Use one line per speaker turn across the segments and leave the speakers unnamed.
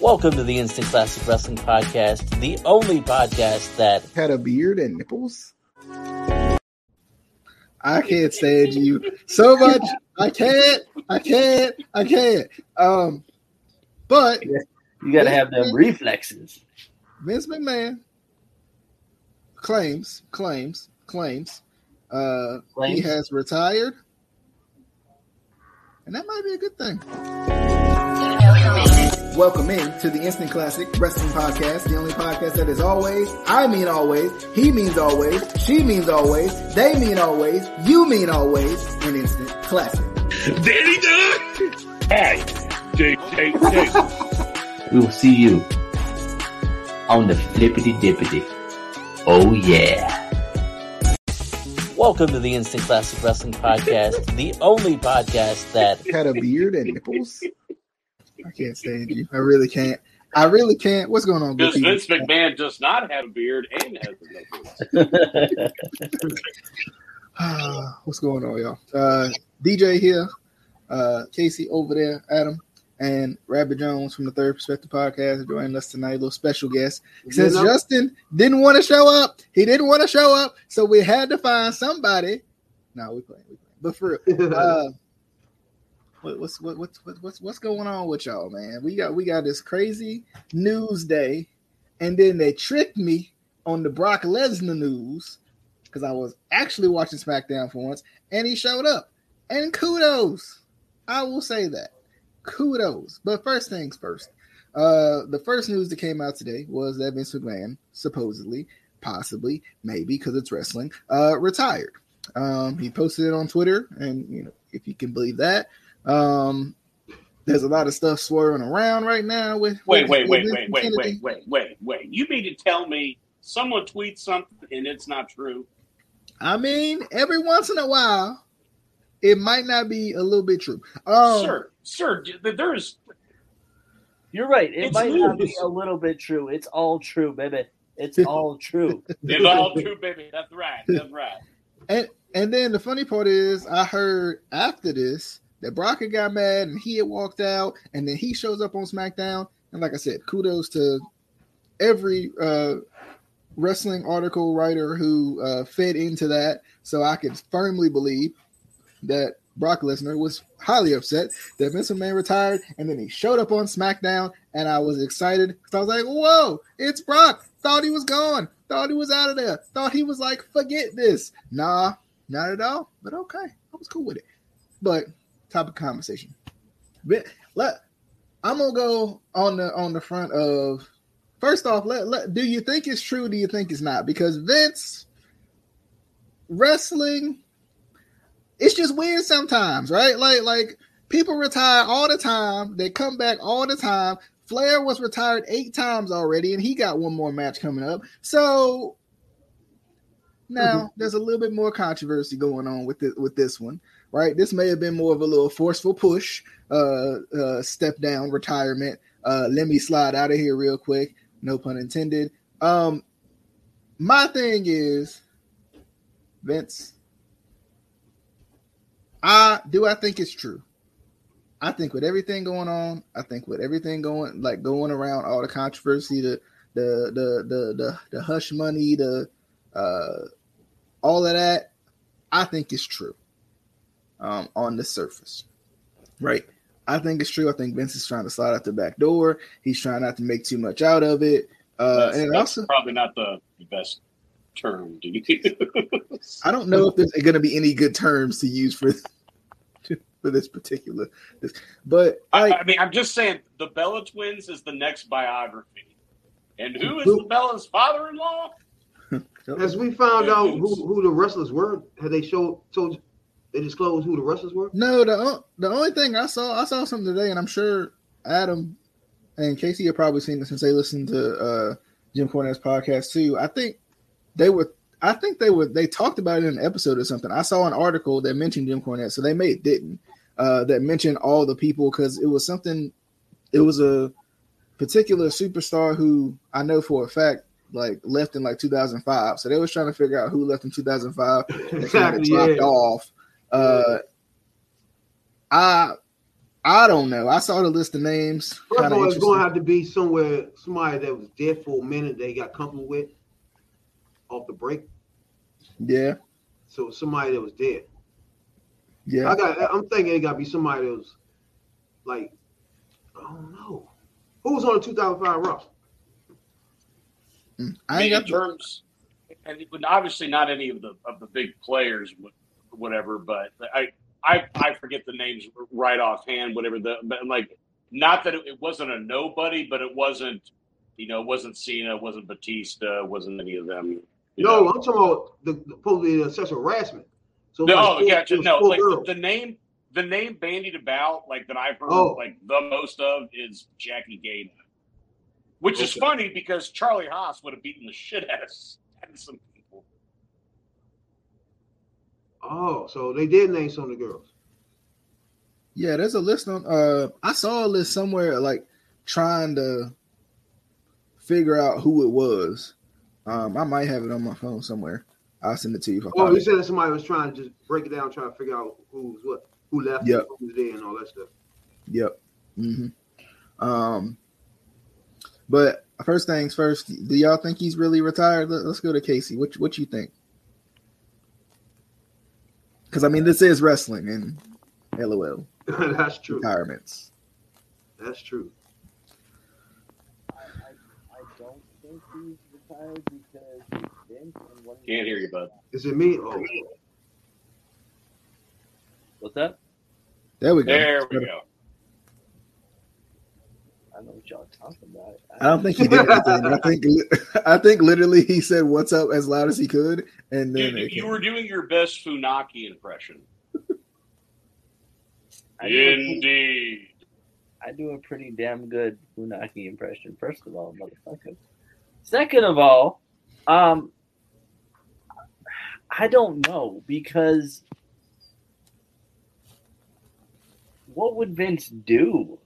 Welcome to the Instant Classic Wrestling Podcast, the only podcast that
had a beard and nipples. I can't stand you so much. I can't. I can't. I can't. Um, but
you got to have them reflexes.
Vince McMahon claims, claims, claims, uh, claims. he has retired, and that might be a good thing. Welcome in to the Instant Classic Wrestling Podcast, the only podcast that is always, I mean always, he means always, she means always, they mean always, you mean always, an instant classic.
Danny Dog! Hi, Jake, Jake, Jake.
we will see you on the flippity dippity. Oh yeah. Welcome to the Instant Classic Wrestling Podcast, the only podcast that
had a beard and nipples. I can't stand you. I really can't. I really can't. What's going on?
Because Vince McMahon does not have a beard and has
a What's going on, y'all? Uh, DJ here, uh, Casey over there, Adam, and Rabbit Jones from the Third Perspective Podcast joining us tonight. A little special guest. Since you know? Justin didn't want to show up, he didn't want to show up, so we had to find somebody. No, we playing, we playing. But for real, uh, what, what's what, what's what's what's going on with y'all, man? We got we got this crazy news day, and then they tricked me on the Brock Lesnar news because I was actually watching SmackDown for once, and he showed up. And kudos, I will say that kudos. But first things first, uh, the first news that came out today was that Vince McMahon supposedly, possibly, maybe because it's wrestling, uh, retired. Um, he posted it on Twitter, and you know if you can believe that. Um, there's a lot of stuff swirling around right now. With
wait, with, wait, wait, wait, wait, wait, wait, wait, wait. You mean to tell me someone tweets something and it's not true?
I mean, every once in a while, it might not be a little bit true. Um,
sir, sir, there's.
You're right. It might not be a little bit true. It's all true, baby. It's all true.
it's all true, baby. That's right. That's right.
And and then the funny part is, I heard after this that Brock had got mad and he had walked out, and then he shows up on SmackDown. And like I said, kudos to every uh, wrestling article writer who uh, fed into that, so I could firmly believe that Brock Lesnar was highly upset that Vince McMahon retired, and then he showed up on SmackDown, and I was excited because I was like, "Whoa, it's Brock!" Thought he was gone, thought he was out of there, thought he was like, "Forget this." Nah, not at all. But okay, I was cool with it. But topic conversation. But Let I'm gonna go on the on the front of first off. Let, let do you think it's true? Do you think it's not? Because Vince wrestling, it's just weird sometimes, right? Like like people retire all the time. They come back all the time. Flair was retired eight times already, and he got one more match coming up. So now mm-hmm. there's a little bit more controversy going on with this, with this one right? This may have been more of a little forceful push, uh, uh, step down, retirement. Uh, let me slide out of here real quick. No pun intended. Um, my thing is, Vince. I do. I think it's true. I think with everything going on, I think with everything going like going around, all the controversy, the the the the the, the hush money, the uh, all of that, I think it's true um, on the surface, right? I think it's true. I think Vince is trying to slide out the back door. He's trying not to make too much out of it. Uh,
that's, and that's also probably not the best term to use.
I don't know if there's going to be any good terms to use for for this particular. This, but
I, I, mean, I'm just saying the Bella twins is the next biography, and who is who, the Bella's father-in-law?
As we found out who, who the wrestlers were, had they showed told they disclosed who the wrestlers were?
No, the the only thing I saw I saw something today, and I'm sure Adam and Casey have probably seen this since they listened to uh, Jim Cornette's podcast too. I think they were. I think they were. They talked about it in an episode or something. I saw an article that mentioned Jim Cornette, so they may it didn't. Uh, that mentioned all the people because it was something. It was a particular superstar who I know for a fact like left in like 2005. So they was trying to figure out who left in 2005 and kind of dropped yeah. off uh, I I don't know. I saw the list of names.
First of all, it's going to have to be somewhere somebody that was dead for a minute. They got comfortable with off the break.
Yeah.
So somebody that was dead.
Yeah.
I got. I'm thinking it got to be somebody that was like, I don't know, who was on the 2005 roster.
Mm, I ain't got
terms, and obviously not any of the of the big players, whatever. But I I I forget the names right offhand. Whatever the but like, not that it, it wasn't a nobody, but it wasn't. You know, it wasn't Cena, it wasn't Batista, it wasn't any of them.
no, know. I'm talking about the, the probably the sexual harassment.
So no, yeah, no, like the, the, name, the name bandied about, like that I've heard, oh. like the most of is Jackie Gayda, which okay. is funny because Charlie Haas would have beaten the shit out of some people.
Oh, so they did name some of the girls.
Yeah, there's a list on. Uh, I saw a list somewhere, like trying to figure out who it was. Um, I might have it on my phone somewhere. I'll send it to you.
oh, you said that somebody was trying to just break it down, trying to figure out who's what, who left, yep. who was there, and all that stuff.
Yep. Mm-hmm. Um, but first things first, do y'all think he's really retired? Let, us go to Casey. What what you think? Because I mean, this is wrestling, and LOL.
That's true.
Retirements.
That's true.
I, I, I don't think he's retired because
can't hear you, bud.
Is it me? Oh.
What's that?
There we go.
There we go.
I know what y'all talking about.
I, I don't think he did anything. I think I think literally he said "What's up" as loud as he could, and then
Dude, you were doing your best Funaki impression. Indeed.
I do a pretty damn good Funaki impression. First of all, motherfucker. Second of all, um, I don't know because what would Vince do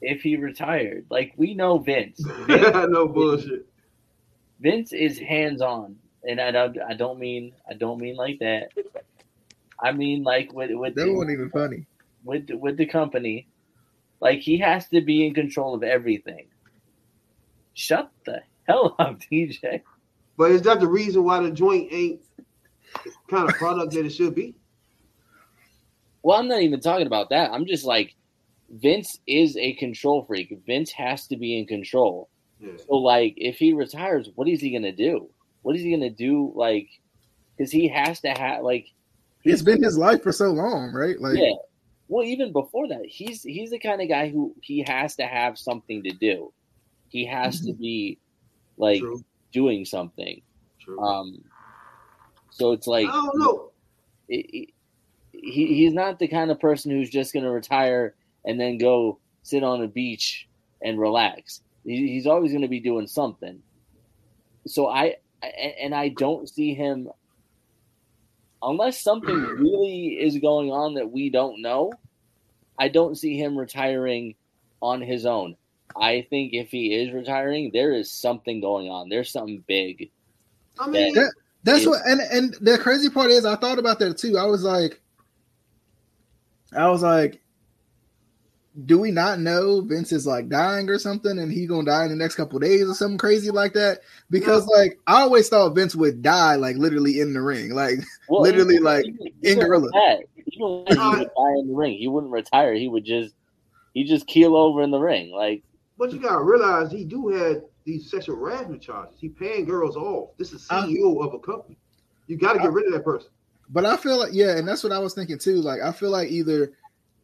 if he retired? Like we know Vince. Vince
no bullshit.
Vince is hands on, and I don't. I don't mean. I don't mean like that. I mean like with with.
That the, wasn't even funny.
With with the company, like he has to be in control of everything. Shut the hell up, DJ.
But is that the reason why the joint ain't kind of product that it should be.
Well, I'm not even talking about that. I'm just like Vince is a control freak. Vince has to be in control. Yeah. So like if he retires, what is he gonna do? What is he gonna do? Like, because he has to have like
it's been his life for so long, right? Like
yeah. Well, even before that, he's he's the kind of guy who he has to have something to do. He has to mm-hmm. be like True. doing something. True. Um, so it's like
I don't know.
he he's not the kind of person who's just going to retire and then go sit on a beach and relax. He, he's always going to be doing something. So I and I don't see him unless something really is going on that we don't know. I don't see him retiring on his own. I think if he is retiring, there is something going on. There's something big.
I mean, that, that's what, and and the crazy part is, I thought about that too. I was like, I was like, do we not know Vince is like dying or something, and he gonna die in the next couple days or something crazy like that? Because no. like I always thought Vince would die like literally in the ring, like well, literally uh, even, like even, in gorilla.
he would die in the ring. He wouldn't retire. He would just he just keel over in the ring, like.
But you gotta realize he do have these sexual harassment charges. He paying girls off. This is uh, CEO of a company. You got to get uh, rid of that person.
But I feel like yeah, and that's what I was thinking too. Like I feel like either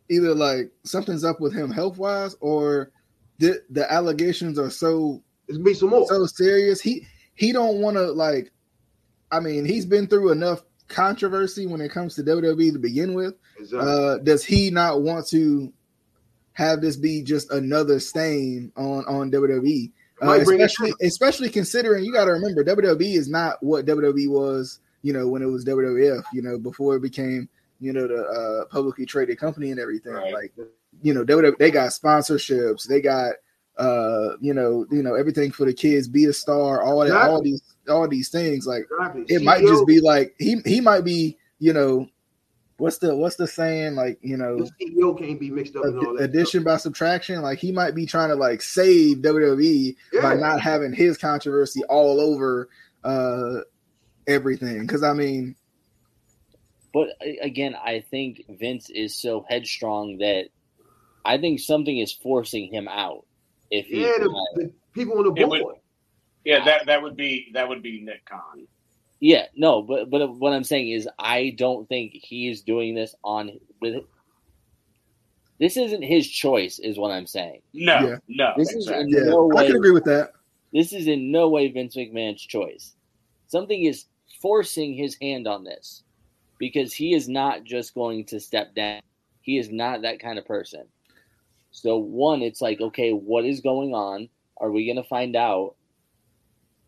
either like something's up with him health wise, or the the allegations are so
it's be some more
so serious. He he don't want to like. I mean, he's been through enough controversy when it comes to WWE to begin with. Exactly. Uh, does he not want to have this be just another stain on on WWE? Uh, especially, especially considering you got to remember WWE is not what WWE was, you know, when it was WWF, you know, before it became, you know, the uh, publicly traded company and everything. Right. Like, you know, WWE, they got sponsorships, they got, uh, you know, you know, everything for the kids, be a star, all that, exactly. all these, all these things. Like, exactly. it might just be like he he might be, you know, what's the what's the saying? Like you know,
the CEO can't be mixed up in all that.
Addition
stuff.
by subtraction. Like he might be trying to like save WWE
Yeah.
by not having his controversy all over uh everything. Because I mean,
But again, I think Vince is so headstrong that I think something is forcing him out. If he,
Yeah, the, the people on the
It would- Yeah, that that would be that would be Nick Khan.
yeah, no, but but what I'm saying is, I don't think he is doing this on with. This isn't his choice, is what I'm saying.
No,
Yeah.
no,
This is
exactly.
yeah,
No
I can agree with that.
This is in no way Vince McMahon's choice. Something is forcing his hand on this because he is not just going to step down. He is not that kind of person. So, one, it's like, okay, what is going on? Are we going to find out?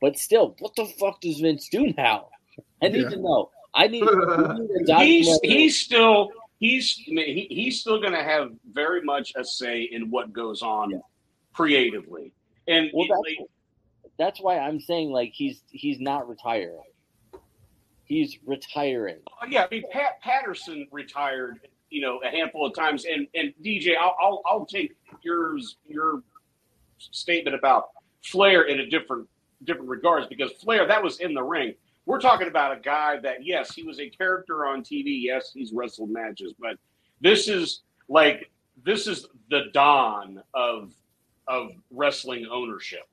But still, what the fuck does Vince do now? I need
Yeah.
to know. I need, we need
He's he's still he's I mean, he, he's still going to have very much a say in what goes on
Yeah.
creatively. And
Well, that's,
like,
that's why I'm saying like he's he's not retiring. He's retiring.
Oh, yeah, I mean Pat Patterson retired, you know, a handful of times, and and DJ, I'll I'll, I'll take yours your statement about Flair in a different different regards because Flair that was in the ring. We're talking about a guy that yes, he was a character on TV. Yes, he's wrestled matches, but this is like this is the dawn of of wrestling ownership.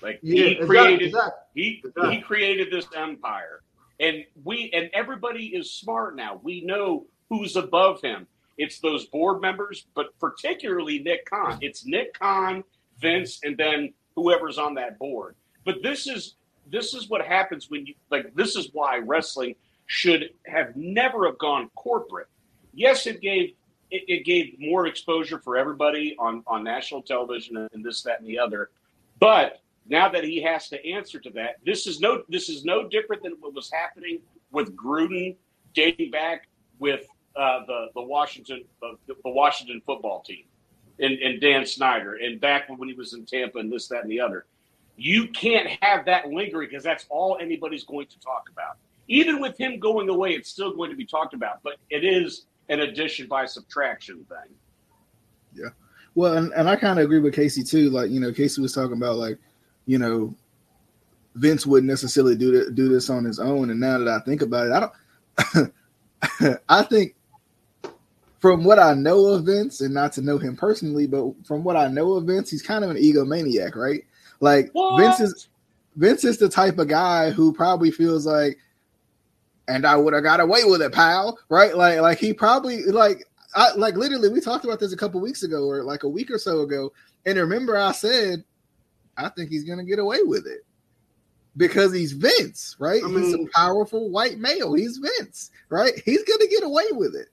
Like
Yeah,
he
exactly,
created
exactly.
he
Exactly.
he created this empire, and we and everybody is smart now. We know who's above him. It's those board members, but particularly Nick Khan. It's Nick Khan, Vince, and then whoever's on that board. But this is this is what happens when you like. This is why wrestling should have never have gone corporate. Yes, it gave it, it gave more exposure for everybody on on national television and this, that, and the other. But now that he has to answer to that, this is no this is no different than what was happening with Gruden dating back with uh, the the Washington uh, the, Washington football team and, and Dan Snyder and back when he was in Tampa and this that and the other. You can't have that lingering because that's all anybody's going to talk about. Even with him going away, it's still going to be talked about, but it is an addition by subtraction thing. Yeah.
Well, and, and I kind of agree with Casey too. Like, you know, Casey was talking about like, you know, Vince wouldn't necessarily do th- do this on his own. And now that I think about it, I don't. I think from what I know of Vince, and not to know him personally, but from what I know of Vince, he's kind of an egomaniac, right? Like
What?
Vince is Vince is the type of guy who probably feels like, and I would have got away with it, pal. Right? Like, like he probably like I like literally we talked about this a couple weeks ago or like a week or so ago. And remember I said I think he's gonna get away with it. Because he's Vince, right?
I
he's a powerful white male. He's Vince, right? He's gonna get away with it.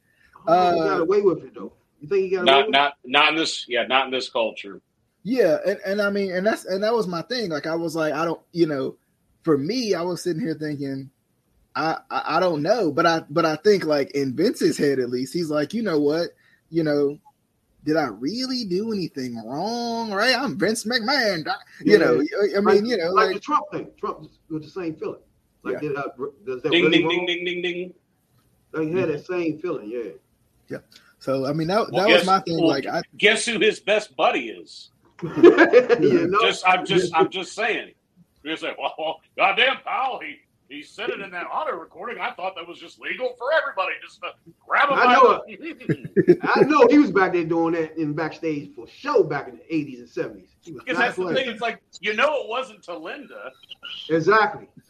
I he
Uh,
got away with it though. You think he got away
Not
with
not not in this yeah, not in this culture.
Yeah, and, and I mean, and that's and that was my thing. Like I was like, I don't, you know, for me, I was sitting here thinking, I, I I don't know, but I but I think like in Vince's head at least, he's like, you know what, you know, did I really do anything wrong? Right? I'm Vince McMahon. You
Yeah.
know, I
it?
mean, you know,
like,
like
the Trump thing. Trump with the same feeling. Like,
Yeah.
did I, does that
Ding
really
ding
wrong?
ding ding ding ding.
Like, he had that same feeling, yeah. Yeah.
So. I mean, that that
Well,
was
guess-
my thing.
well,
Like I,
Guess who his best buddy is?
you know?
Just I'm just I'm just saying. You say, well, well, goddamn pal, he he said it in that auto recording. I thought that was just legal for everybody, just to grab him.
I know I know he was back there doing that in backstage for show back in the 80s and 70s.
Because
not
that's the thing. It's like you know it wasn't to Linda.
Exactly.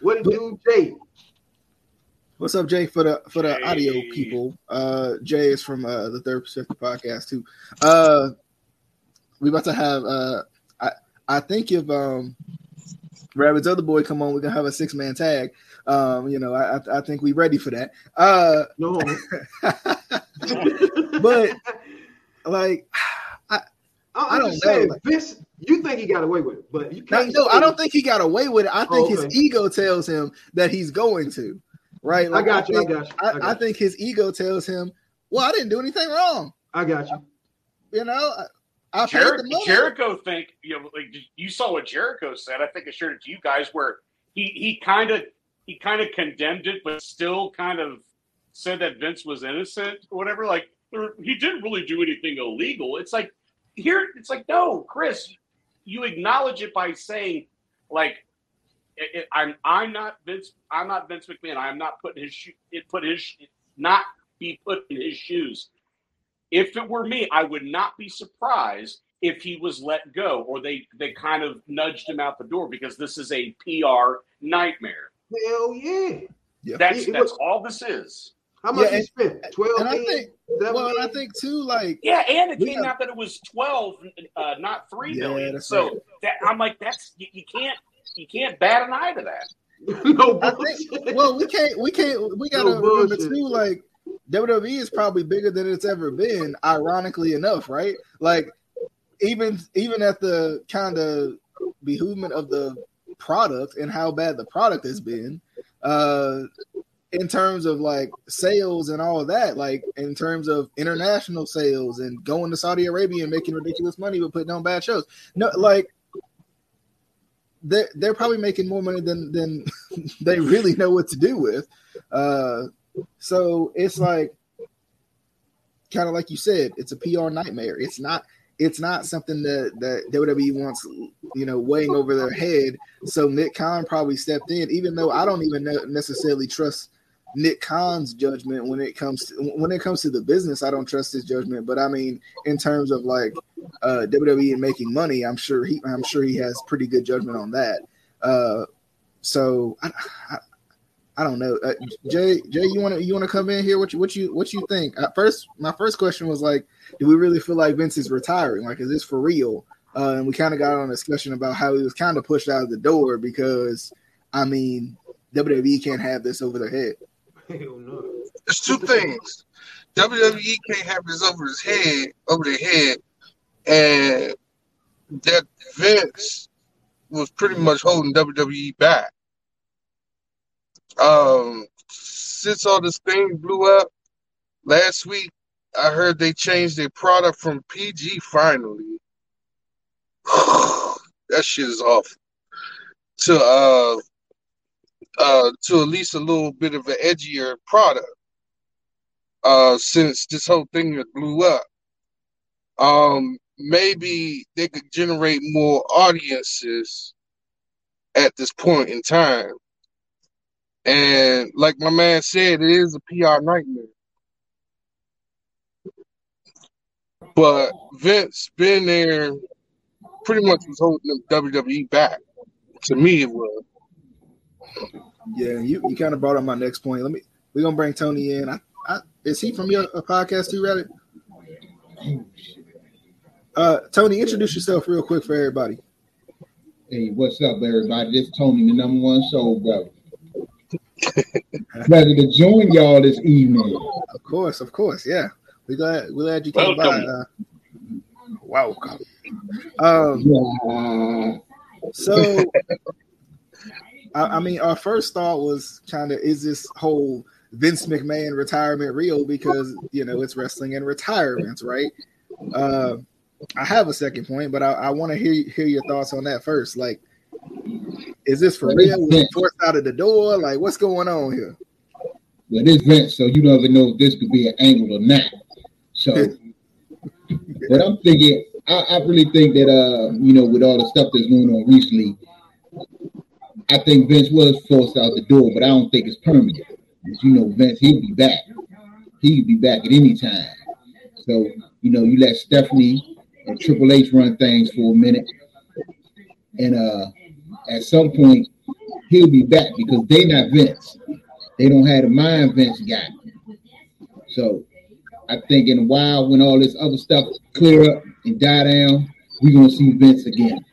what did do, Jay?
What's up, Jay? For the for the
Jay.
audio people, uh, Jay is from uh, the Third Perspective podcast too. Uh, we about to have. Uh, I I think if um, Rabbit's other boy come on, we're gonna have a six man tag. Um, you know, I I- I think we ready for that. Uh,
No.
but like, I
I'm
don't
just
know,
saying,
like-
Vince, you think he got away with it, but you
no,
can't.
no,
say-
I don't think he got away with it. I think
Oh,
his ego tells him that he's going to. Right?
I got you. I
think-
got you.
I,
I,
I
got you.
think his ego tells him, "Well, I didn't do anything wrong."
I got you.
You know, I,
Jer-. Jericho think you know like you saw what Jericho said. I think I shared it to you guys where he he kind of he kind of condemned it, but still kind of said that Vince was innocent or whatever. Like he didn't really do anything illegal. It's like here, it's like no, Chris, you acknowledge it by saying like it, it, I'm I'm not Vince I'm not Vince McMahon. I'm not putting his shoe it put his not be put in his shoes. If it were me, I would not be surprised if he was let go or they they kind of nudged him out the door because this is a PR nightmare.
Hell yeah.
yeah. That's it, it that's was, all this is.
How much yeah, he spent? Twelve.
And I think, well, and I think too, like
yeah, and it came out that it was twelve, uh, not three yeah, million. So right. that, I'm like, that's you, you, can't you can't bat an eye to that.
no,
I think, well, we can't we can't we gotta no remember too, like WWE is probably bigger than it's ever been. Ironically enough, right? Like even even at the kind of behoovement of the product and how bad the product has been, uh, in terms of like sales and all that, like in terms of international sales and going to Saudi Arabia and making ridiculous money but putting on bad shows. No, like they're they're probably making more money than than they really know what to do with. Uh, so it's like kind of like you said, it's a PR nightmare. It's not it's not something that that WWE wants, you know, weighing over their head. So Nick Khan probably stepped in, even though I don't even necessarily trust Nick Khan's judgment when it comes to when it comes to the business. I don't trust his judgment, but I mean, in terms of like uh, WWE and making money, I'm sure he I'm sure he has pretty good judgment on that. Uh, so I, I, I don't know. Uh, Jay, Jay, you want to you want to come in here? What you what you what you think? Uh, first, my first question was like, do we really feel like Vince is retiring? Like, is this for real? Uh, and we kind of got on a discussion about how he was kind of pushed out of the door because, I mean, WWE can't have this over their head.
Hell no.
There's two things. WWE can't have this over his head, over their head, and that Vince was pretty much holding WWE back. Um, since all this thing blew up last week, I heard they changed their product from PG finally. that shit is awful. To uh uh to at least a little bit of an edgier product. Uh since this whole thing blew up. Um maybe they could generate more audiences at this point in time. And like my man said, it is a PR nightmare. But Vince been there pretty much was holding the WWE back. To me, it was.
Yeah, you, you kind of brought up my next point. Let me we're gonna bring Tony in. I, I, is he from your podcast too, Rabbit? Uh, Tony, introduce yourself real quick for everybody.
Hey, what's up, everybody? This is Tony, the number one soul brother. Glad to join y'all this evening.
Of course, of course, yeah. We glad we glad you came welcome. by. Uh, welcome. Um, yeah. so, I, I, mean, our first thought was kind of is this whole Vince McMahon retirement real? Because you know it's wrestling and retirements, right? Uh, I have a second point, but I, I want to hear hear your thoughts on that first. Like, is this for real? Was forced out of the door? Like, what's going on here?
Well, this Vince, so you don't even know if this could be an angle or not. So, but I'm thinking, I, I, really think that, uh, you know, with all the stuff that's going on recently, I think Vince was forced out the door, but I don't think it's permanent. As you know, Vince, he'll be back. He'll be back at any time. So, you know, you let Stephanie and Triple H run things for a minute. And uh at some point, he'll be back because they not Vince. They don't have the mind Vince got. So I think in a while, when all this other stuff clear up and die down, we're gonna see Vince again.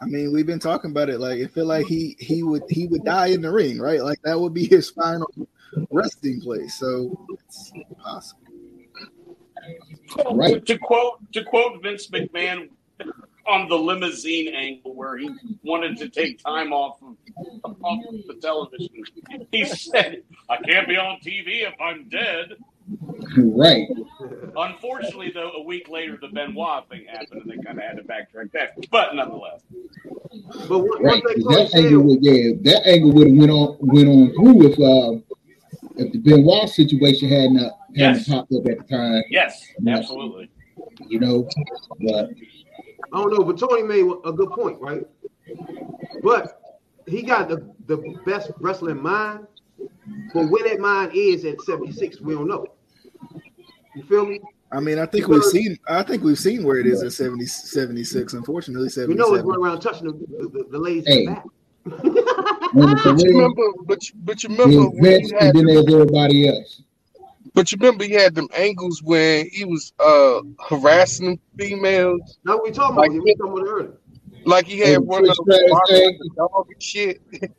I mean, we've been talking about it. Like, it feel like he he would he would die in the ring, right? Like that would be his final resting place. So it's possible.
Right. To, to quote to quote Vince McMahon on the limousine angle where he wanted to take time off of, off of the television. He said, "I can't be on TV if I'm dead."
Right.
Unfortunately, though, a week later, the Benoit thing happened, and they kind of had to backtrack that. But nonetheless,
But one,
Right.
one thing
'cause
Tony
That angle would yeah, that angle would have went on went on through if uh if the Benoit situation hadn't uh, hadn't
Yes.
popped up at the time,
yes, absolutely.
you know. But
I don't know, but Tony made a good point, right? But he got the, the best wrestling mind, but where that mind is at 76, we don't know. You feel me?
I mean, I think we've seen. I think we've seen where it is at 70, 76. Unfortunately,
We
seventy
know it's going around touching the, the, the ladies
Hey.
back.
when it's a
But you remember, but you, but you remember
there's
when
Vince
you had,
and then there's everybody else.
But you remember he had them angles where he was uh harassing females,
Now we talking
Like
about, we talking about earlier.
like he had one of those
Stratus
barking
thing.
like a dog and shit.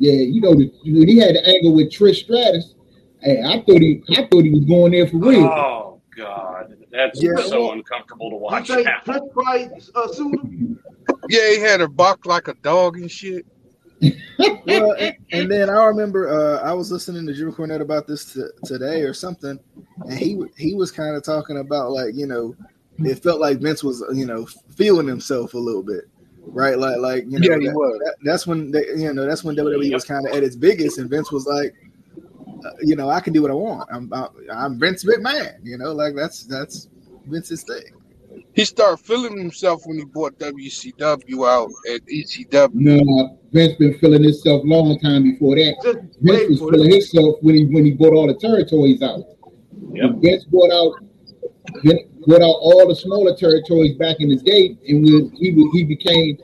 Yeah, you know, the, when he had the angle with Trish Stratus, hey, I thought he, I thought he was going there for real.
Oh God, that's
Yeah,
so
well,
uncomfortable to
You
watch
think
now.
Chris probably uh.
Yeah, he had her bark like a dog and shit.
Well, and, and then I remember uh, I was listening to Drew Cornette about this t- today or something, and he he was kind of talking about like you know it felt like Vince was you know feeling himself a little bit, right? Like like you know
Yeah,
that- that- that's when they, you know that's when WWE was kind of at its biggest, and Vince was like, uh, you know I can do what I want. I'm I'm, I'm Vince McMahon, you know like that's that's Vince's thing.
He started feeling himself when he bought WCW out at ECW.
No, Vince been feeling himself long time before that.
Just
Vince was
for
feeling
it.
himself when he when he bought all the territories out.
Yep.
When Vince bought out Vince bought out all the smaller territories back in the day, and when he was he became,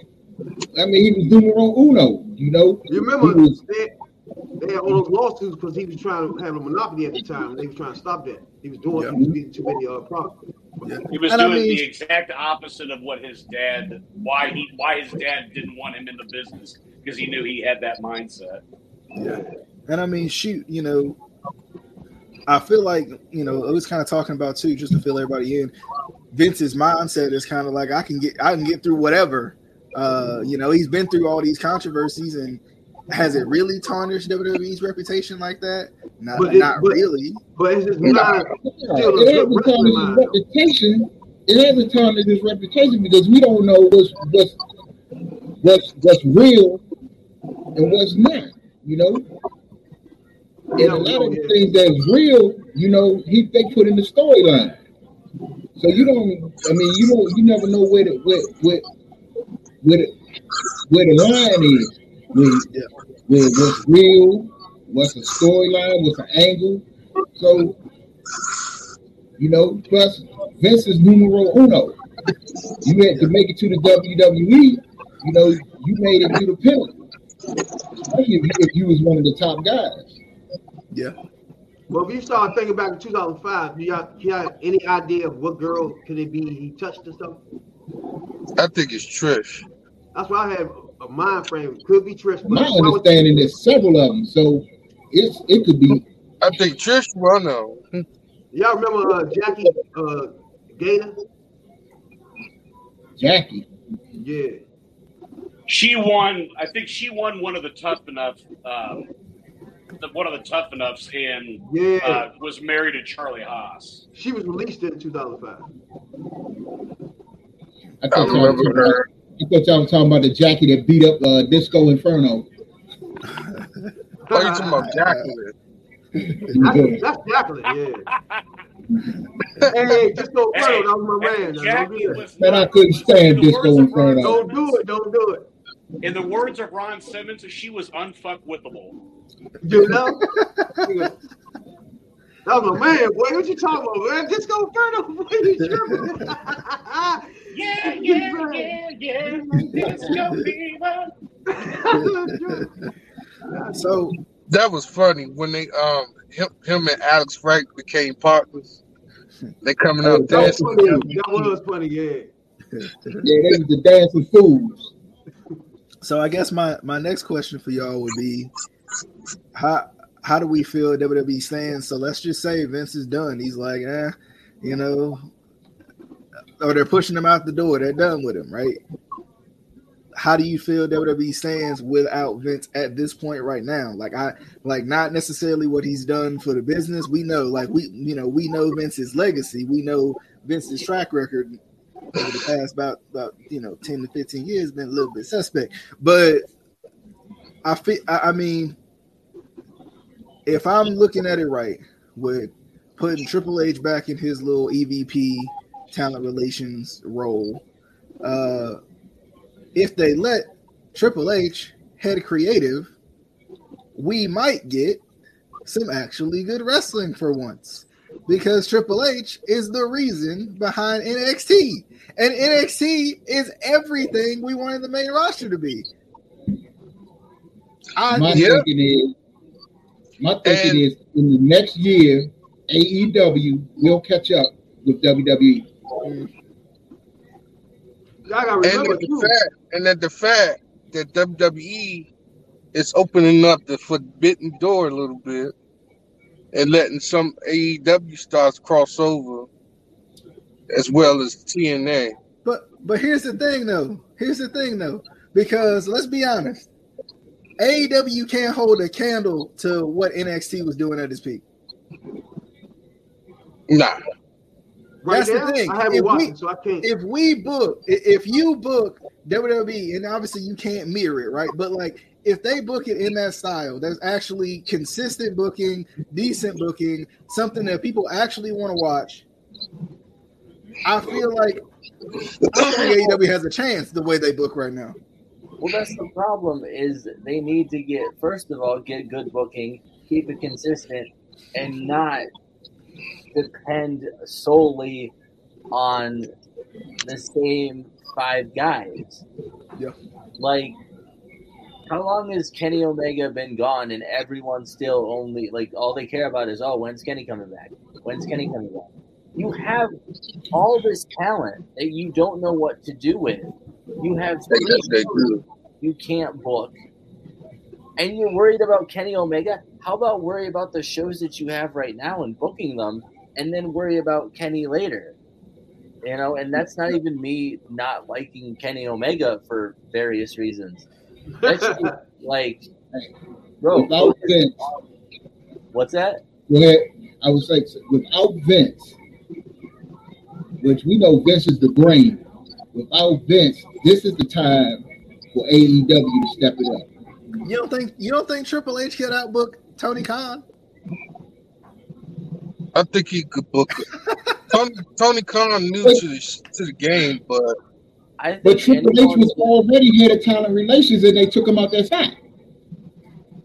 I mean, he was doing numero uno. You know,
You remember
was-
they, they had all those lawsuits because he was trying to have a monopoly at the time. and They were trying to stop that. He was doing
Yeah.
he was getting too many uh, profits.
He was
And I
doing
mean-
the exact opposite of what his dad why he why his dad didn't want him in the business because he knew he had that mindset.
Yeah. And I mean, shoot, you know, I feel like, you know, it was kind of talking about too, just to fill everybody in. Vince's mindset is kind of like I can get I can get through whatever. Uh, you know, he's been through all these controversies and has it really tarnished WWE's reputation like that? Not
But it-
not
but-
really.
But his
Yeah,
mind,
yeah, it hasn't tarnished his reputation. It hasn't tarnished his reputation because we don't know what's what's what's what's real and what's not. You know, and
Yeah,
a lot of the things that's real, you know, he they put in the storyline. So you don't. I mean, you don't. You never know where the where where where the, where the line is. Where,
Yeah.
where what's real, what's a storyline, what's an angle. So you know, plus Vince is numero uno. You had to make it to the WWE. You know, you made it to the pinnacle. If you, if you was one of the top guys.
Yeah.
well, if you start thinking back in 2005, do y'all, you got any idea of what girl could it be he touched and stuff?
I think it's Trish.
That's why I have a mind frame. Could be Trish.
My understanding is several of them, so it's it could be
I think Trish won though.
Y'all remember uh, Jackie uh, Gayda?
Jackie.
Yeah.
She won. I think she won one of the tough enough. Um, the, one of the tough enoughs, and
Yeah.
uh, was married to Charlie Haas.
she was released in 2005.
I
I
thought y'all
remember her.
I thought y'all was talking about the Jackie that beat up uh, Disco Inferno.
Oh, you talking about Jacqueline?
That's, that's Jacqueline, yeah. hey, just go
Hey,
that was my man.
and
now. Don't
Jackie
do that.
Man, I couldn't stand
in the
Disco
words of Ron
Inferno.
Don't do it. Don't do it.
In the words of Ron Simmons, she was unfuckwithable.
You know? that was my man, boy. What you talking about, man? Just go Inferno, boy. You tripping.
Yeah, yeah, yeah, yeah. Disco fever.
So
That was funny when they um him, him and Alex Frank became partners. They coming out
That was
dancing.
funny. That was funny, yeah.
Yeah, they was the dancing fools.
so I guess my my next question for y'all would be how how do we feel WWE stands? So let's just say Vince is done. He's like, eh, you know, or they're pushing him out the door. They're done with him, right? how do you feel WWE stands without Vince at this point right now? Like I like not necessarily what he's done for the business. We know, like we you know, we know Vince's legacy. We know Vince's track record over the past about about you know 10 to 15 years been a little bit suspect. But I feel I mean if I'm looking at it right with putting Triple H back in his little EVP talent relations role, uh if they let Triple H head creative, we might get some actually good wrestling for once. Because Triple H is the reason behind NXT. And NXT is everything we wanted the main roster to be.
I, my yeah. thinking is my thinking and, is in the next year, AEW will catch up with WWE.
And the fact, and that the fact that WWE is opening up the forbidden door a little bit and letting some AEW stars cross over as well as TNA.
But but here's the thing though. Here's the thing though. Because let's be honest, AEW can't hold a candle to what NXT was doing at its peak.
Nah.
Right That's now, the thing. I if watched we, so I can't.
If we book, if you book WWE, and obviously you can't mirror it, right? But like, if they book it in that style, there's actually consistent booking, decent booking, something that people actually want to watch. I feel like I don't think AEW has a chance the way they book right now.
Well, that's the problem. Is they need to get first of all get good booking, keep it consistent, and not depend solely on the same five guys.
Yeah.
Like, how long has Kenny Omega been gone and everyone still only like all they care about is oh when's Kenny coming back? When's Kenny coming back? You have all this talent that you don't know what to do with. You have you can't book. And you're worried about Kenny Omega? How about worry about the shows that you have right now and booking them and then worry about Kenny later. You know, and that's not even me not liking Kenny Omega for various reasons. That's like, bro.
Without Vince,
what's that?
Well, I was like, without Vince, which we know Vince is the brain. Without Vince, this is the time for AEW to step it up.
You don't think you don't think Triple H can outbook Tony Khan?
I think he could book it. Tony, Tony Khan new to the to the game, but
I but Triple H was already head of talent relations, and they took him out that side.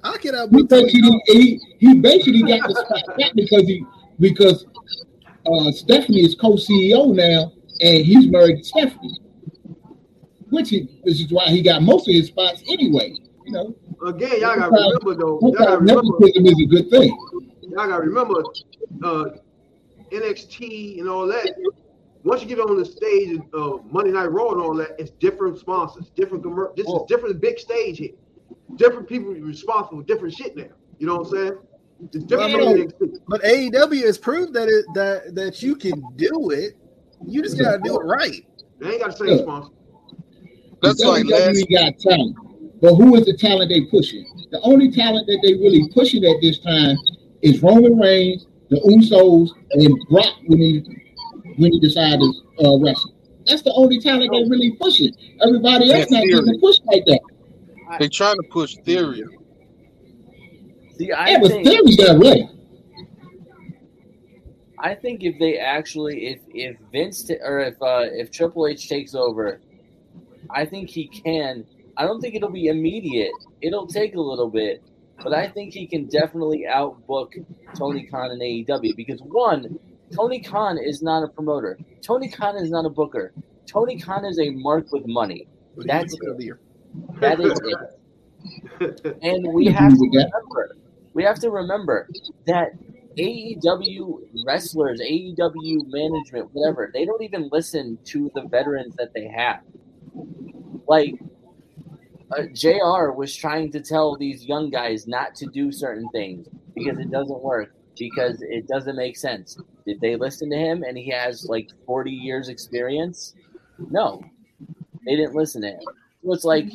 I can have.
He basically he, he basically got the spot back because he because uh, Stephanie is co-CEO now, and he's married to Stephanie, which is, which is why he got most of his spots anyway. You know.
Again, y'all gotta remember though. Y'all gotta remember. Nepotism
is a good thing.
Y'all gotta remember uh, NXT and all that, once you get on the stage of uh, Monday Night Raw and all that, it's different sponsors, different commercial. This is different big stage here. Different people responsible for different shit now. You know what I'm saying? It's different.
but AEW has proved that it that that you can do it. You just gotta do it right.
They ain't got the same sponsor.
That's like last
got talent. But who is the talent they pushing? The only talent that they really pushing at this time is Roman Reigns the Usos, and Brock when he when he decided to uh, wrestle. That's the only talent they really pushing. Everybody else not getting pushed like that.
They trying to push theory.
See, I
yeah,
think,
theory's that way.
I think if they actually, if if Vince t- or if uh, if Triple H takes over, I think he can. I don't think it'll be immediate. It'll take a little bit, but I think he can definitely outbook Tony Khan in AEW because one, Tony Khan is not a promoter. Tony Khan is not a booker. Tony Khan is a mark with money. That's it. That is it. And we have to remember, we have to remember that AEW wrestlers, AEW management, whatever, they don't even listen to the veterans that they have. Like uh, Jr. was trying to tell these young guys not to do certain things because it doesn't work because it doesn't make sense. Did they listen to him and he has like 40 years experience? No, they didn't listen to him. So it's like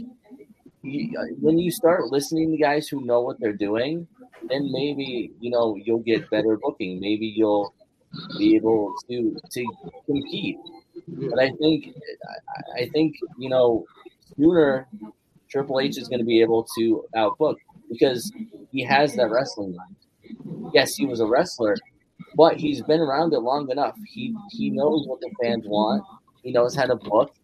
you, when you start listening to guys who know what they're doing, then maybe you know you'll get better booking. Maybe you'll be able to to compete. But I think I think you know sooner Triple H is going to be able to outbook because he has that wrestling mind. Yes, he was a wrestler, but he's been around it long enough. He he knows what the fans want. He knows how to book.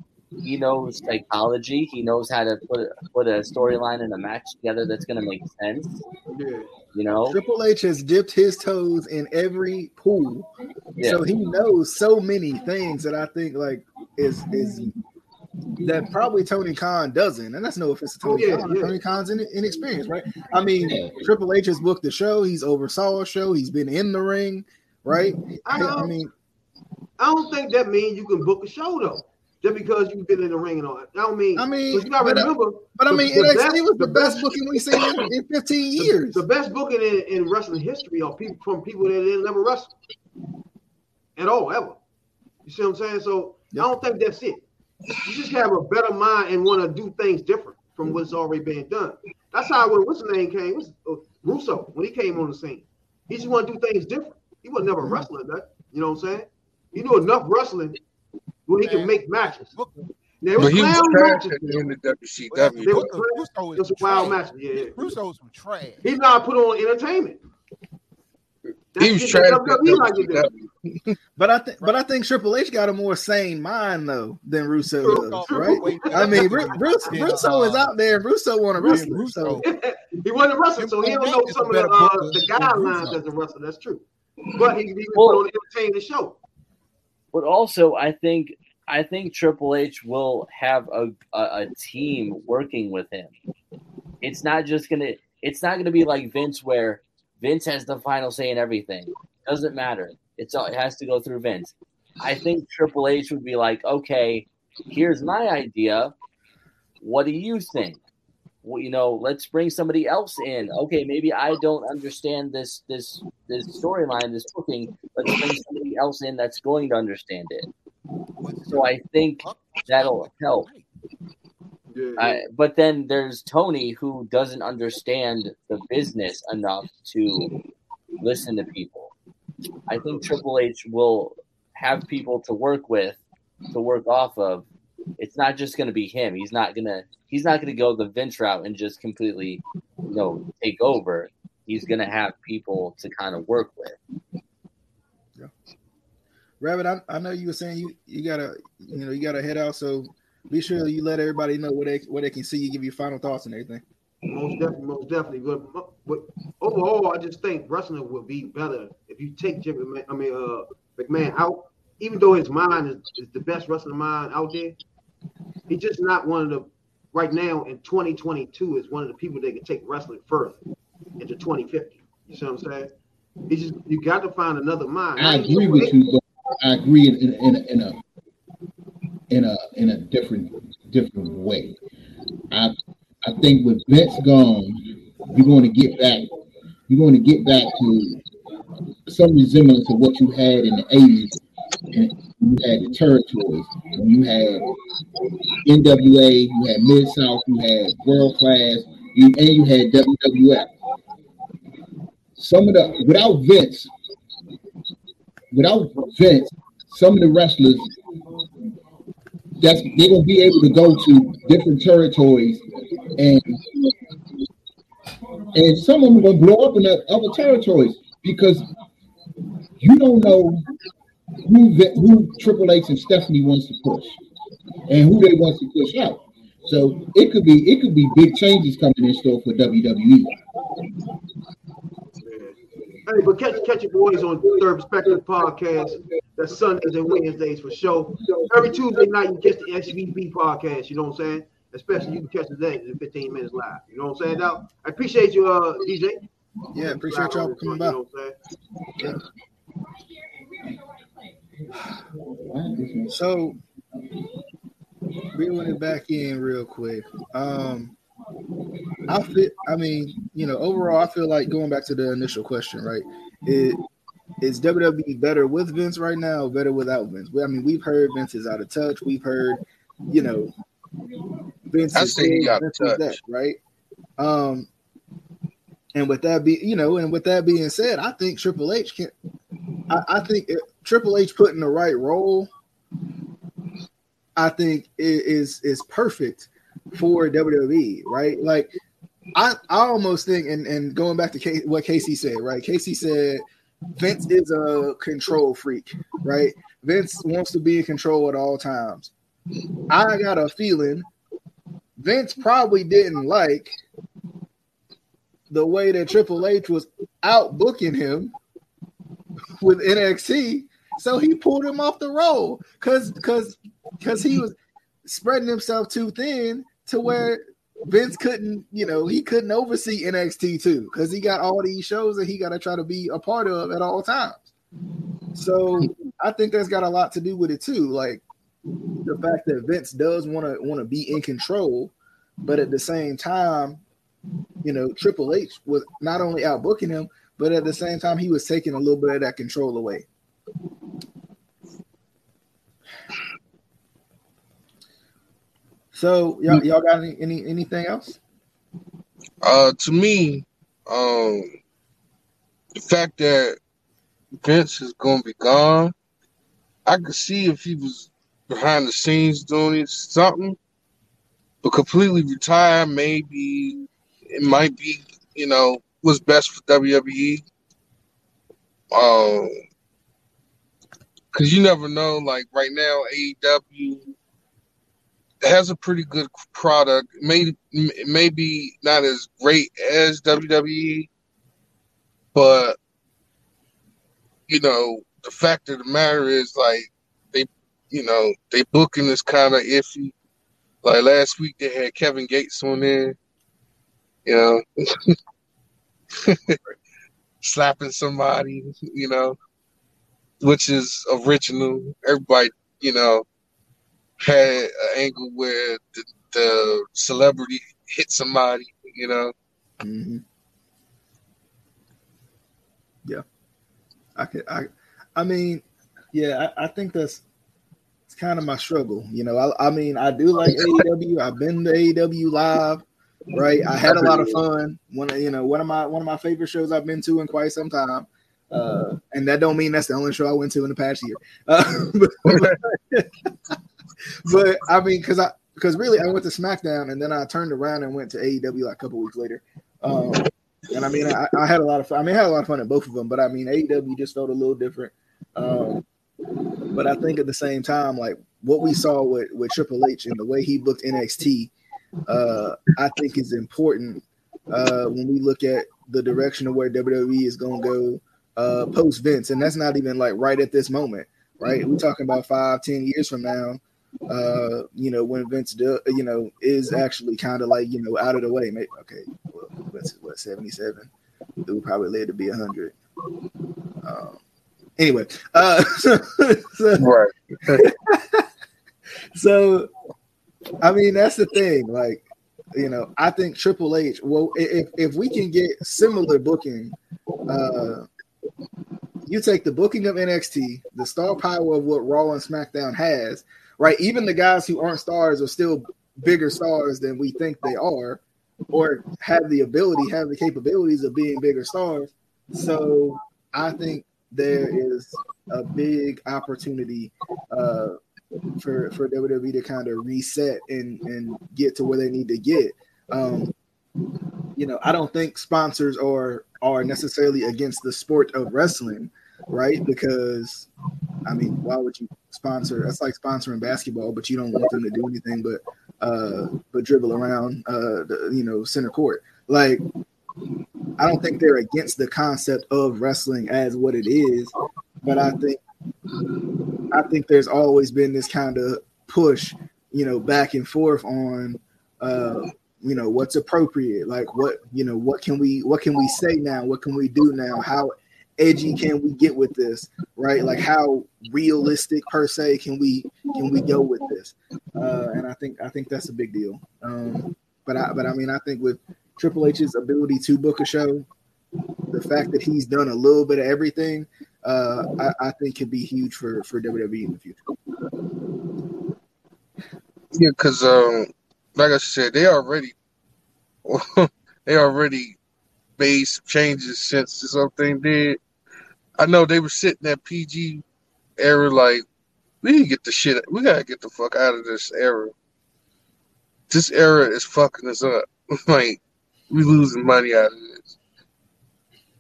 He knows psychology. He knows how to put put a storyline and a match together that's going to make sense.
Yeah.
You know,
Triple H has dipped his toes in every pool,
Yeah.
so he knows so many things that I think like is is that probably Tony Khan doesn't, and that's no offense to
Oh,
Tony
yeah,
Khan.
yeah.
Tony Khan's in, inexperienced, right? I mean,
Yeah.
Triple H has booked the show. He's oversaw a show. He's been in the ring, right?
I
I mean,
I don't think that means you can book a show though. Just because you've been in the ring and all that. I don't mean.
I mean,
you gotta
but, uh,
remember.
but I
the-
mean,
the
NXT
best-
was the,
the
best,
best-
booking we've seen in, in 15 years.
The, best booking in, in wrestling history are people from people that didn't never wrestle at all ever. You see what I'm saying? So
Yep.
I don't think that's it. You just have a better mind and want to do things different from what's already been done. That's how when what's the name came? What's, uh, Russo when he came on the scene. He just want to do things different. He was never
Mm-hmm.
wrestling that. You know what I'm saying? He knew enough wrestling where he can make matches.
Book-
Now, it was
But he was
clown
trash
matches.
at the end of
Well,
WCW.
They
though.
were-
Russo- Russo
was a wild
trash.
match. Yeah, yeah.
Russo's some trash.
He's not put on entertainment.
He was trash
what
at
WWE like to do.
WCW.
But I think, but I think Triple H got a more sane mind though than Russo
True,
does,
true.
right? I mean, Ru- Bruce, Russo is out there. Russo want to wrestle.
Russo.
He wasn't a wrestler, so he don't know some of the, uh, the guidelines as a wrestler. That's true. But he, he was
Well-
put on entertain the show.
But also I think I think Triple H will have a, a, a team working with him. It's not just gonna it's not gonna be like Vince where Vince has the final say in everything. Doesn't matter. It's all, it has to go through Vince. I think Triple H would be like, okay, here's my idea. What do you think? Well, you know, let's bring somebody else in. Okay, maybe I don't understand this this this storyline, this booking. Let's bring somebody else in that's going to understand it. So I think that'll help.
Yeah.
I, but then there's Tony who doesn't understand the business enough to listen to people. I think Triple H will have people to work with, to work off of. It's not just going to be him. He's not gonna. He's not gonna go the Vince route and just completely, you know, take over. He's gonna have people to kind of work with. Yeah.
Rabbit, I, I know you were saying you you gotta you know you gotta head out. So be sure you let everybody know where they where they can see you, give you final thoughts and everything.
Most definitely, most definitely. But, but overall, I just think wrestling would be better if you take Jim I mean, uh, McMahon out. Even though his mind is, is the best wrestling mind out there, he's just not one of the. Right now in 2022, is one of the people that can take wrestling further into 2050. You see what I'm saying? It's just you got to find another mind.
I agree with you, but I agree in, in, in, in a in a in a different different way. I I think with Vince gone, you're going to get back. You're going to get back to some resemblance of what you had in the '80s. And you had the territories. You had NWA, you had Mid South, you had World Class, you, and you had WWF. Some of the without Vince, without Vince, some of the wrestlers that's they're gonna be able to go to different territories and and some of them are gonna blow up in the other territories because you don't know who the, who Triple H and Stephanie wants to push and who they want to push out. So it could be it could be big changes coming in store for. WWE.
Hey, but catch catch your boys on Third Perspective podcast. That's Sundays and Wednesdays for sure. Every Tuesday night you catch the SVP podcast. You know what I'm saying? Especially you can catch the day in 15 minutes live. You know what I'm saying? Now I appreciate you, uh, DJ.
Yeah, appreciate y'all for coming
You
by.
know what I'm saying?
So reeling it back in real quick. Um I feel I mean, you know, overall I feel like going back to the initial question, right? It is WWE better with Vince right now or better without Vince? Well, I mean, we've heard Vince is out of touch. We've heard, you know, Vince
I
is
he
this, Vince is
touched.
that, right? Um, and with that be you know, and with that being said, I think Triple H can. I, I think Triple H put in the right role. I think is is perfect for WWE, right? Like I I almost think, and and going back to K, what Casey said, right? Casey said Vince is a control freak, right? Vince wants to be in control at all times. I got a feeling Vince probably didn't like the way that Triple H was out booking him with NXT, so he pulled him off the roll because because because he was spreading himself too thin to where Vince couldn't, you know, he couldn't oversee NXT too because he got all these shows that he got to try to be a part of at all times. So I think that's got a lot to do with it too. Like the fact that Vince does want to want to be in control, but at the same time, you know, Triple H was not only out booking him, but at the same time he was taking a little bit of that control away. So y'all, y'all got any, any anything else?
Uh, to me, um, the fact that Vince is gonna be gone, I could see if he was behind the scenes doing it, something, but completely retire, maybe it might be, you know, what's best for WWE. Um, because you never know. Like right now, AEW has a pretty good product. May maybe not as great as WWE, but you know the fact of the matter is like they, you know, they booking is kind of iffy. Like last week they had Kevin Gates on there, you know, slapping somebody, you know, which is original. Everybody, you know, had an angle where the, the celebrity hit somebody, you know.
Mm-hmm. Yeah, I could. I, I mean, yeah, I, I think that's it's kind of my struggle. You know, I, I mean, I do like AEW. I've been to AEW live, right? I had a lot of fun. One, of- you know, one of my one of my favorite shows I've been to in quite some time. Uh, and that don't mean that's the only show I went to in the past year. Uh, but, but I mean, because I because really I went to SmackDown and then I turned around and went to AEW like a couple weeks later. Um, and I mean, I, I had a lot of fun. I mean, I had a lot of fun at both of them, but I mean, AEW just felt a little different. Um, but I think at the same time, like what we saw with, with Triple H and the way he booked NXT, uh, I think is important uh, when we look at the direction of where WWE is going to go uh, post Vince. And that's not even like right at this moment, right? We're talking about five, ten years from now. Uh, you know, when Vince, do, you know, is actually kind of like you know out of the way. Maybe, okay, well, Vince is what seventy seven. It would probably live to be hundred. Um, anyway, uh, so,
Right.
so I mean that's the thing. Like, you know, I think Triple H. Well, if if we can get similar booking, uh, you take the booking of NXT, the star power of what Raw and SmackDown has, right? Even the guys who aren't stars are still bigger stars than we think they are, or have the ability, have the capabilities of being bigger stars. So I think there is a big opportunity uh, for for WWE to kind of reset and and get to where they need to get. Um, you know, I don't think sponsors are are necessarily against the sport of wrestling, right? Because I mean, why would you sponsor? That's like sponsoring basketball, but you don't want them to do anything but uh but dribble around uh the, you know center court. Like I don't think they're against the concept of wrestling as what it is, but I think I think there's always been this kind of push, you know, back and forth on uh you know what's appropriate like what you know what can we what can we say now what can we do now how edgy can we get with this right? Like how realistic per se can we can we go with this? Uh and i think i think that's a big deal. Um but i but i mean i think with triple h's ability to book a show the fact that he's done a little bit of everything uh i, I think could be huge for for wwe in the future.
Yeah, because um, like I said, they already they already made some changes since this whole thing did. I know they were sitting at PG era like we need to get the shit. We gotta get the fuck out of this era. This era is fucking us up. like we losing money out of this.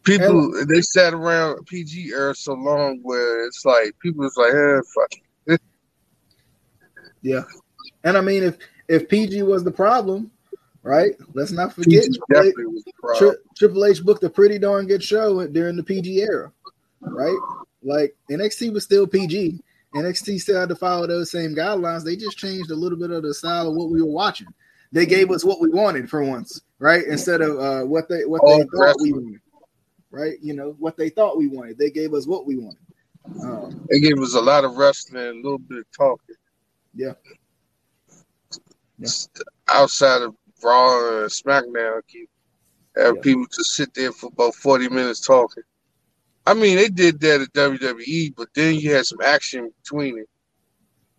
People they sat around PG era so long where it's like people was like, eh, fuck. It.
Yeah, and I mean if if PG was the problem, right? Let's not forget Triple H booked a pretty darn good show during the PG era, right? Like NXT was still PG. NXT still had to follow those same guidelines. They just changed a little bit of the style of what we were watching. They gave us what we wanted for once, right? Instead of uh, what they what oh, they thought we wanted, right? You know what they thought we wanted. They gave us what we wanted.
Um, they gave us a lot of wrestling, a little bit of talking.
Yeah.
yeah. Outside of Raw and SmackDown, keep have yeah. people to sit there for about forty minutes talking. I mean, they did that at WWE, but then you had some action between it,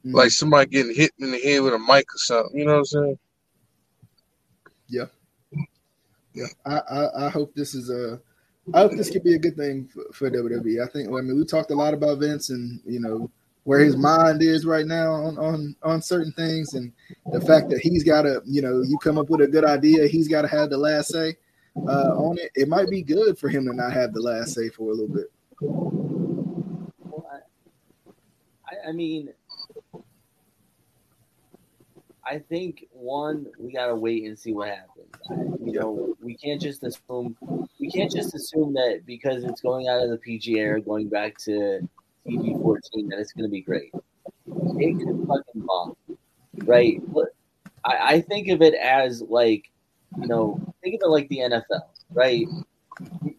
mm-hmm. like somebody getting hit in the head with a mic or something. You know what I'm saying?
Yeah, yeah. I I, I hope this is a. I hope this could be a good thing for, for WWE. I think. I mean, we talked a lot about Vince, and you know where his mind is right now on on on certain things, and the fact that he's got to, you know, you come up with a good idea, he's got to have the last say uh, on it, it might be good for him to not have the last say for a little bit.
Well, I, I mean, I think one, we gotta wait and see what happens. I, you know, we can't just assume we can't just assume that because it's going out of the PG era, going back to TV fourteen, that it's gonna be great. It could fucking bomb, right? I, I think of it as like you know, think of it like the NFL, right?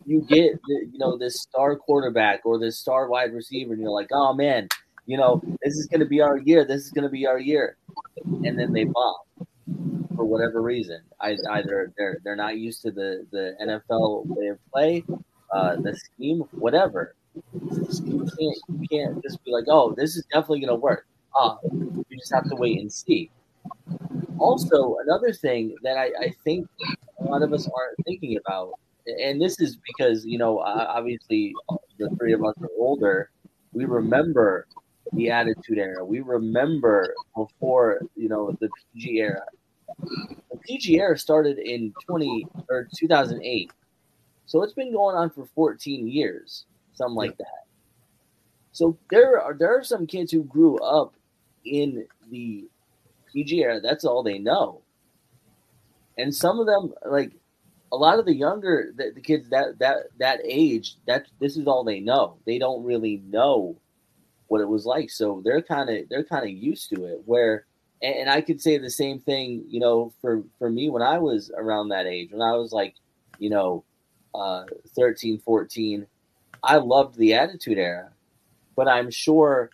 You get, you know, this star quarterback or this star wide receiver, and you're like, oh man, you know, this is going to be our year. This is going to be our year, and then they bomb for whatever reason. I, either they're they're not used to the the NFL way of play, uh, the scheme, whatever. You can't you can't just be like, oh, this is definitely going to work. Uh, you just have to wait and see also, another thing that I, I think a lot of us aren't thinking about, and this is because, you know, obviously the three of us are older, we remember the Attitude Era. We remember before, you know, the PG era. The PG era started in 20 or 2008. So it's been going on for 14 years, something like that. So there are there are some kids who grew up in the PG era, that's all they know. And some of them, like a lot of the younger the, the kids that that that age, that this is all they know. They don't really know what it was like, so they're kind of they're kind of used to it. Where and, and I could say the same thing, you know, for for me when I was around that age, when I was like, you know, uh, 13, 14, I loved the Attitude Era, but I'm sure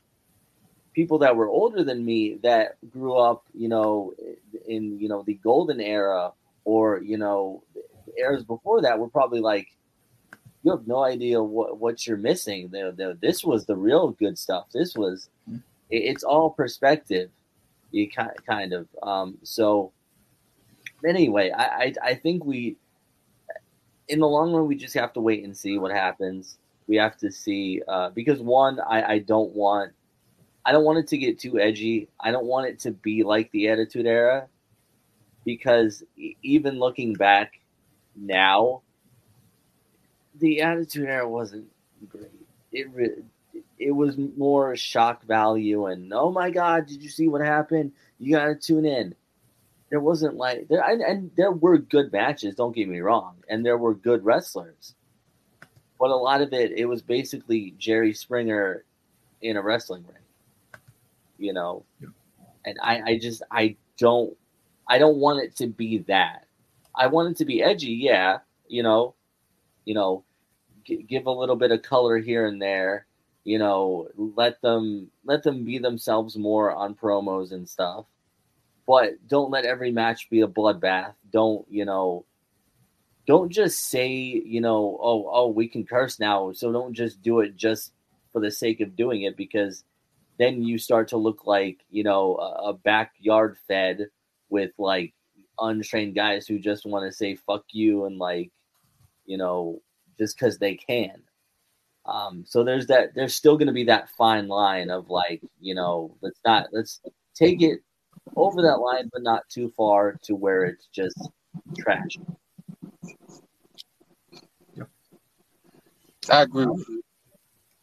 people that were older than me that grew up, you know, in you know the golden era or you know eras before that were probably like, you have no idea what what you're missing. The, the, this was the real good stuff. This was, it, it's all perspective. You kind kind of um, so. Anyway, I, I I think we, in the long run, we just have to wait and see what happens. We have to see uh, because one, I I don't want I don't want it to get too edgy. I don't want it to be like the Attitude Era because even looking back now, the Attitude Era wasn't great. It it was more shock value and oh my god, did you see what happened? You got to tune in. There wasn't like there and, and there were good matches. Don't get me wrong, and there were good wrestlers, but a lot of it it was basically Jerry Springer in a wrestling ring you know. Yeah. And I, I just I don't I don't want it to be that. I want it to be edgy, yeah, you know, you know, g- give a little bit of color here and there, you know, let them let them be themselves more on promos and stuff. But don't let every match be a bloodbath. Don't, you know, don't just say, you know, oh, oh, we can curse now, so don't just do it just for the sake of doing it because then you start to look like you know a, a backyard fed with like untrained guys who just want to say fuck you and like you know just because they can. Um so there's that there's still going to be that fine line of like you know let's not let's take it over that line but not too far to where it's just trash.
I agree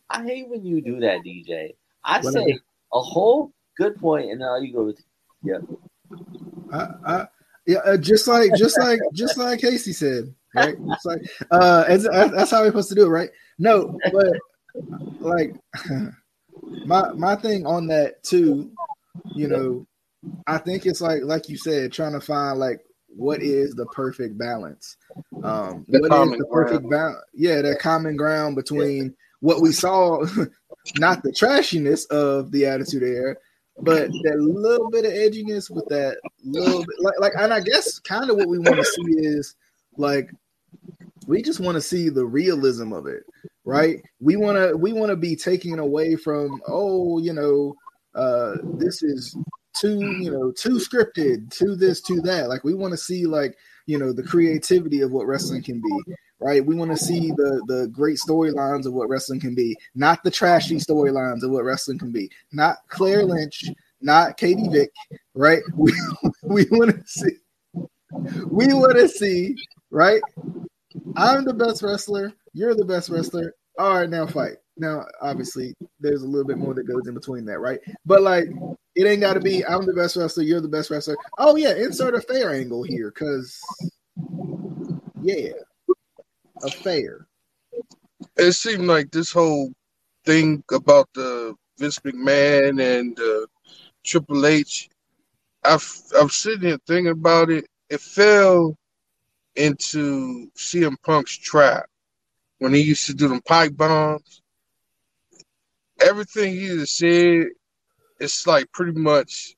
i hate when you do that dj i
What
say a whole good point and now you go with yeah
I, I yeah, uh, just like just like just like Casey said, right? It's like uh, as, as- that's how we're supposed to do it, right? No, but like my my thing on that too, you know, I think it's like like you said, trying to find like what is the perfect balance. Um,
The
what is the perfect balance? Yeah, that common ground between what we saw, not the trashiness of the Attitude Era, but that little bit of edginess with that little bit, like, like, and I guess kind of what we want to see is like we just want to see the realism of it, right? We want to we want to be taking away from oh, you know, uh, this is too you know too scripted, to this, to that. Like we want to see like you know the creativity of what wrestling can be right? We want to see the the great storylines of what wrestling can be, not the trashy storylines of what wrestling can be. Not Claire Lynch, not Katie Vick, right? We we want to see we want to see, right? I'm the best wrestler. You're the best wrestler. All right, now fight. Now, obviously, there's a little bit more that goes in between that, right? But like, it ain't got to be. I'm the best wrestler. You're the best wrestler. Oh yeah, insert a fair angle here, cause yeah, a fair.
It seemed like this whole thing about the Vince McMahon and uh, Triple H. I've, I'm sitting here thinking about it. It fell into CM Punk's trap when he used to do them pipe bombs. Everything he just said, it's like pretty much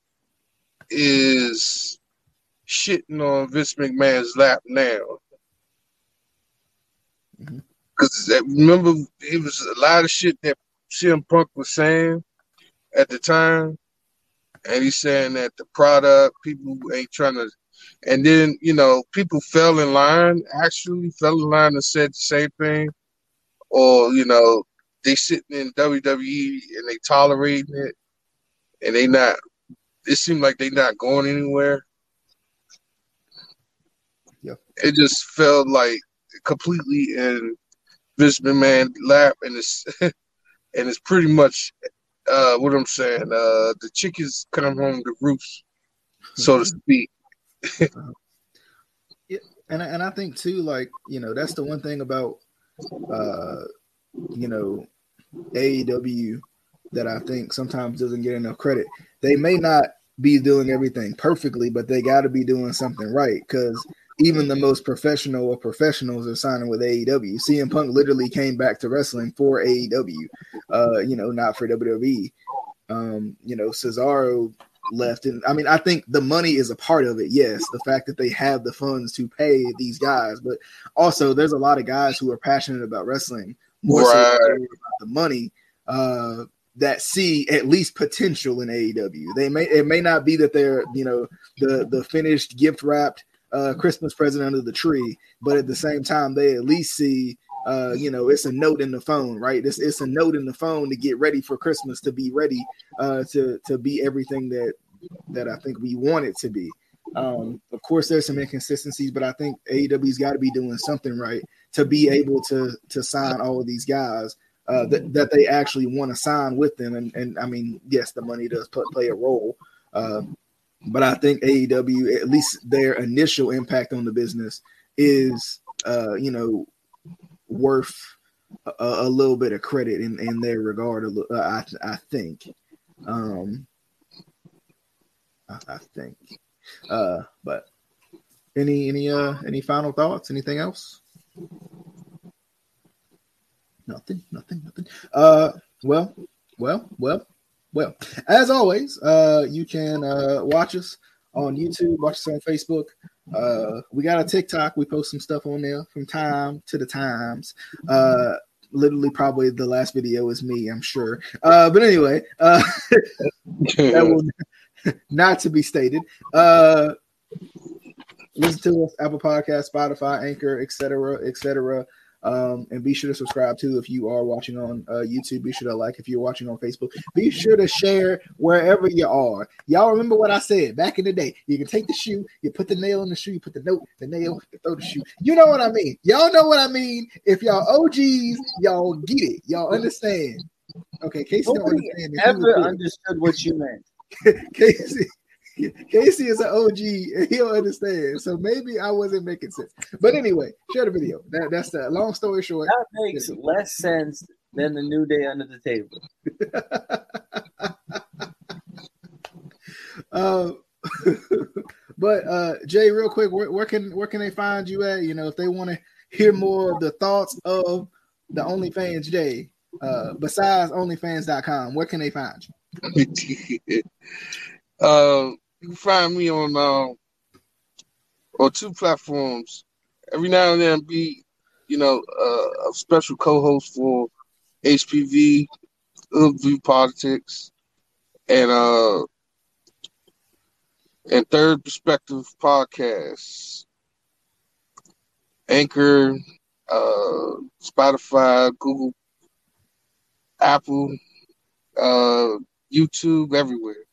is shitting on Vince McMahon's lap now.
Mm-hmm.
Because remember, it was a lot of shit that CM Punk was saying at the time, and he's saying that the product people ain't trying to, and then you know people fell in line, actually fell in line and said the same thing, or you know they sitting in WWE and they tolerating it, and they not. It seemed like they not going anywhere.
Yep.
It just felt like completely in Vince McMahon lap, and it's and it's pretty much uh, what I'm saying. Uh, the chickens come home to roost, so to speak.
yeah, and I- and I think too, like you know, that's the one thing about uh, you know AEW that I think sometimes doesn't get enough credit. They may not be doing everything perfectly, but they got to be doing something right because even the most professional of professionals are signing with AEW. CM Punk literally came back to wrestling for AEW, uh, you know, not for WWE. Um, you know, Cesaro left, and I mean, I think the money is a part of it. Yes, the fact that they have the funds to pay these guys, but also there's a lot of guys who are passionate about wrestling more
Right.
than about the money. Uh, that see at least potential in AEW. They may it may not be that they're you know the the finished gift wrapped uh, Christmas present under the tree, but at the same time they at least see uh, you know it's a note in the phone, right? It's it's a note in the phone to get ready for Christmas to be ready uh, to to be everything that that I think we want it to be. Um, of course, there's some inconsistencies, but I think AEW's got to be doing something right to be able to to sign all of these guys uh, that that they actually want to sign with them. And and I mean, yes, the money does play a role, uh, but I think AEW, at least their initial impact on the business, is uh, you know worth a, a little bit of credit in in their regard. I I think. Um, I, I think. Uh, but any any uh any final thoughts? Anything else? Nothing, nothing, nothing. Uh, well, well, well, well. As always, uh, you can uh watch us on YouTube, watch us on Facebook. Uh, we got a TikTok. We post some stuff on there from time to the times. Uh, literally, probably the last video is me. I'm sure. Uh, but anyway, uh, that will not to be stated. Uh, listen to us Apple Podcast, Spotify, Anchor, etc., etc. Um, and be sure to subscribe too if you are watching on uh, YouTube. Be sure to like if you're watching on Facebook. Be sure to share wherever you are. Y'all remember what I said back in the day? You can take the shoe, you put the nail in the shoe, you put the note, the nail, you throw the shoe. You know what I mean? Y'all know what I mean. If y'all OGs, y'all get it. Y'all understand. Okay, Casey don't understand.
ever understood what you meant.
Casey. Casey is an OG and he'll understand. So maybe I wasn't making sense. But anyway, share the video. That, that's the long story short.
That makes less sense than the new day under the table.
Uh, but uh, Jay, real quick, where, where can where can they find you at? You know, if they want to hear more of the thoughts of the OnlyFans Jay, uh, besides OnlyFans.com, where can they find you?
uh, you can find me on uh, on two platforms. Every now and then, be you know uh, a special co-host for HPV, Hood View Politics, and uh, and Third Perspective Podcasts, Anchor, uh, Spotify, Google, Apple, uh, YouTube, everywhere.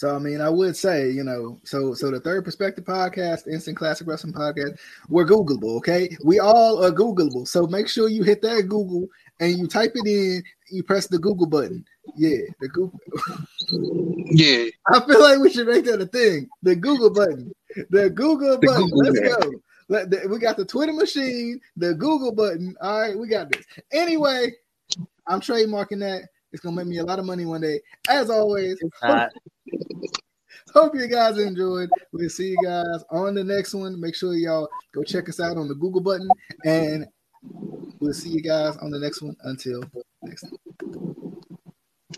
So I mean, I would say, you know, so so the third perspective podcast, instant classic wrestling podcast, we're Googleable, okay? We all are Googleable. So make sure you hit that Google and you type it in, you press the Google button. Yeah, the Google.
Yeah,
I feel like we should make that a thing. The Google button. The Google
The
button.
Google
Let's
button.
go. Let the- we got the Twitter machine, the Google button. All right, we got this. Anyway, I'm trademarking that. It's gonna make me a lot of money one day. As always,
Not
Hope you guys enjoyed. We'll see you guys on the next one. Make sure y'all go check us out on the Google button, and we'll see you guys on the next one. Until next time.